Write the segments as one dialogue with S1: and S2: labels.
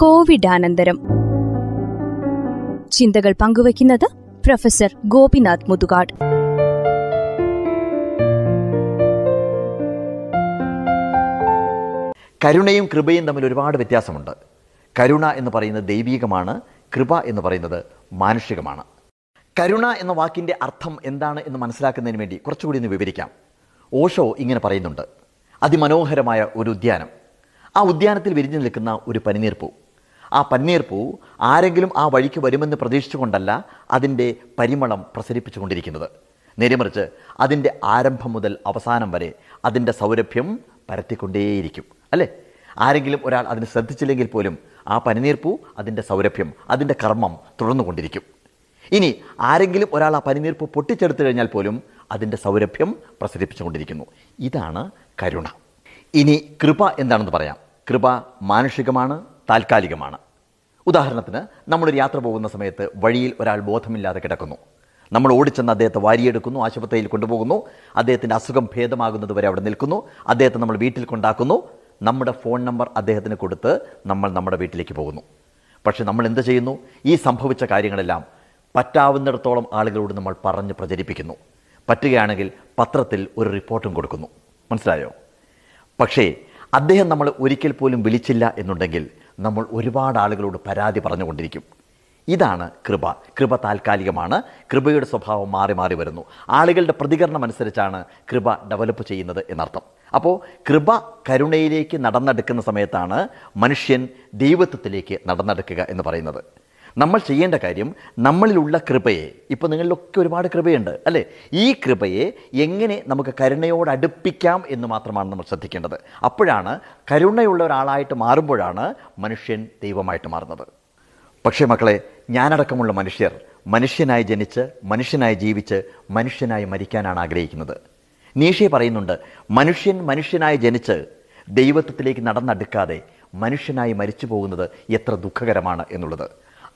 S1: കോവിഡാനന്തരം. ചിന്തകൾ പങ്കുവയ്ക്കുന്നത് പ്രൊഫസർ ഗോപിനാഥ് മുതുകാട്.
S2: കരുണയും കൃപയും തമ്മിൽ ഒരുപാട് വ്യത്യാസമുണ്ട്. കരുണ എന്ന് പറയുന്നത് ദൈവീകമാണ് കൃപ എന്ന് പറയുന്നത് മാനുഷികമാണ്. കരുണ എന്ന വാക്കിന്റെ അർത്ഥം എന്താണ് എന്ന് മനസ്സിലാക്കുന്നതിന് വേണ്ടി കുറച്ചുകൂടി ഒന്ന് വിവരിക്കാം. ഓഷോ ഇങ്ങനെ പറയുന്നുണ്ട്. അതിമനോഹരമായ ഒരു ഉദ്യാനം. ആ ഉദ്യാനത്തിൽ വിരിഞ്ഞു നിൽക്കുന്ന ഒരു പനിനീർപ്പൂ. ആ പന്നീർ പൂ ആരെങ്കിലും ആ വഴിക്ക് വരുമെന്ന് പ്രതീക്ഷിച്ചുകൊണ്ടല്ല അതിന്റെ പരിമളം പ്രസരിപ്പിച്ചുകൊണ്ടിരിക്കുന്നത്. നേരെമറിച്ച് അതിന്റെ ആരംഭം മുതൽ അവസാനം വരെ അതിന്റെ സൗരഭ്യം പരത്തിക്കൊണ്ടേയിരിക്കും അല്ലേ? ആരെങ്കിലും ഒരാൾ അതിന് ശ്രദ്ധിച്ചില്ലെങ്കിൽ പോലും ആ പനിനീർപ്പൂ അതിന്റെ സൗരഭ്യം അതിന്റെ കർമ്മം തുടർന്നുകൊണ്ടിരിക്കും. ഇനി ആരെങ്കിലും ഒരാൾ ആ പനിനീർപ്പ് പൊട്ടിച്ചെടുത്തു കഴിഞ്ഞാൽ പോലും അതിന്റെ സൗരഭ്യം പ്രസരിപ്പിച്ചുകൊണ്ടിരിക്കുന്നു. ഇതാണ് കരുണ. ഇനി കൃപ എന്താണെന്ന് പറയാം. കൃപ മാനുഷികമാണ് താൽക്കാലികമാണ്. ഉദാഹരണത്തിന് നമ്മളൊരു യാത്ര പോകുന്ന സമയത്ത് വഴിയിൽ ഒരാൾ ബോധമില്ലാതെ കിടക്കുന്നു. നമ്മൾ ഓടിച്ചെന്ന് അദ്ദേഹത്തെ വാരിയെടുക്കുന്നു ആശുപത്രിയിൽ കൊണ്ടുപോകുന്നു. അദ്ദേഹത്തിന്റെ അസുഖം ഭേദമാകുന്നത് വരെ അവിടെ നിൽക്കുന്നു. അദ്ദേഹത്തെ നമ്മൾ വീട്ടിൽ കൊണ്ടാക്കുന്നു. നമ്മുടെ ഫോൺ നമ്പർ അദ്ദേഹത്തിന് കൊടുത്ത് നമ്മൾ നമ്മുടെ വീട്ടിലേക്ക് പോകുന്നു. പക്ഷേ നമ്മൾ എന്ത് ചെയ്യുന്നു? ഈ സംഭവിച്ച കാര്യങ്ങളെല്ലാം പറ്റാവുന്നിടത്തോളം ആളുകളോട് നമ്മൾ പറഞ്ഞ് പ്രചരിപ്പിക്കുന്നു. പറ്റുകയാണെങ്കിൽ പത്രത്തിൽ ഒരു റിപ്പോർട്ടും കൊടുക്കുന്നു. മനസ്സിലായോ? പക്ഷേ അദ്ദേഹം നമ്മൾ ഒരിക്കൽ പോലും വിളിച്ചില്ല എന്നുണ്ടെങ്കിൽ നമ്മൾ ഒരുപാട് ആളുകളോട് പരാതി പറഞ്ഞുകൊണ്ടിരിക്കും. ഇതാണ് കൃപ. കൃപ താൽക്കാലികമാണ്. കൃപയുടെ സ്വഭാവം മാറി മാറി വരുന്നു. ആളുകളുടെ പ്രതികരണം അനുസരിച്ചാണ് കൃപ ഡെവലപ്പ് ചെയ്യുന്നത് എന്നർത്ഥം. അപ്പോൾ കൃപ കരുണയിലേക്ക് നടന്നെടുക്കുന്ന സമയത്താണ് മനുഷ്യൻ ദൈവത്വത്തിലേക്ക് നടന്നെടുക്കുക എന്ന് പറയുന്നത്. നമ്മൾ ചെയ്യേണ്ട കാര്യം നമ്മളിലുള്ള കൃപയെ ഇപ്പോൾ നിങ്ങളിലൊക്കെ ഒരുപാട് കൃപയുണ്ട് അല്ലേ? ഈ കൃപയെ എങ്ങനെ നമുക്ക് കരുണയോട് അടുപ്പിക്കാം എന്ന് മാത്രമാണ് നമ്മൾ ശ്രദ്ധിക്കേണ്ടത്. അപ്പോഴാണ് കരുണയുള്ള ഒരാളായിട്ട് മാറുമ്പോഴാണ് മനുഷ്യൻ ദൈവമായിട്ട് മാറുന്നത്. പക്ഷേ മക്കളെ ഞാനടക്കമുള്ള മനുഷ്യർ മനുഷ്യനായി ജനിച്ച് മനുഷ്യനായി ജീവിച്ച് മനുഷ്യനായി മരിക്കാനാണ് ആഗ്രഹിക്കുന്നത്. നീഷെ പറയുന്നുണ്ട് മനുഷ്യൻ മനുഷ്യനായി ജനിച്ച് ദൈവത്വത്തിലേക്ക് നടന്നടുക്കാതെ മനുഷ്യനായി മരിച്ചു പോകുന്നത് എത്ര ദുഃഖകരമാണ് എന്നുള്ളത്.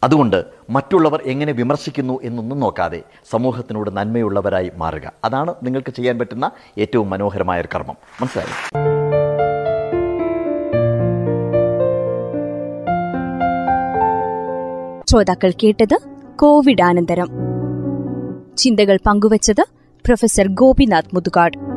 S2: അതുകൊണ്ട് മറ്റുള്ളവർ എങ്ങനെ വിമർശിക്കുന്നു എന്നൊന്നും നോക്കാതെ സമൂഹത്തിനോട് നന്മയുള്ളവരായി മാറുക. അതാണ് നിങ്ങൾക്ക് ചെയ്യാൻ പറ്റുന്ന ഏറ്റവും മനോഹരമായ ഒരു കർമ്മം. മനസ്സിലായി?
S1: ശ്രോതാക്കൾ കേട്ടത് കോവിഡാനന്തരം. ചിന്തകൾ പങ്കുവച്ചത് പ്രൊഫസർ ഗോപിനാഥ് മുതുകാട്.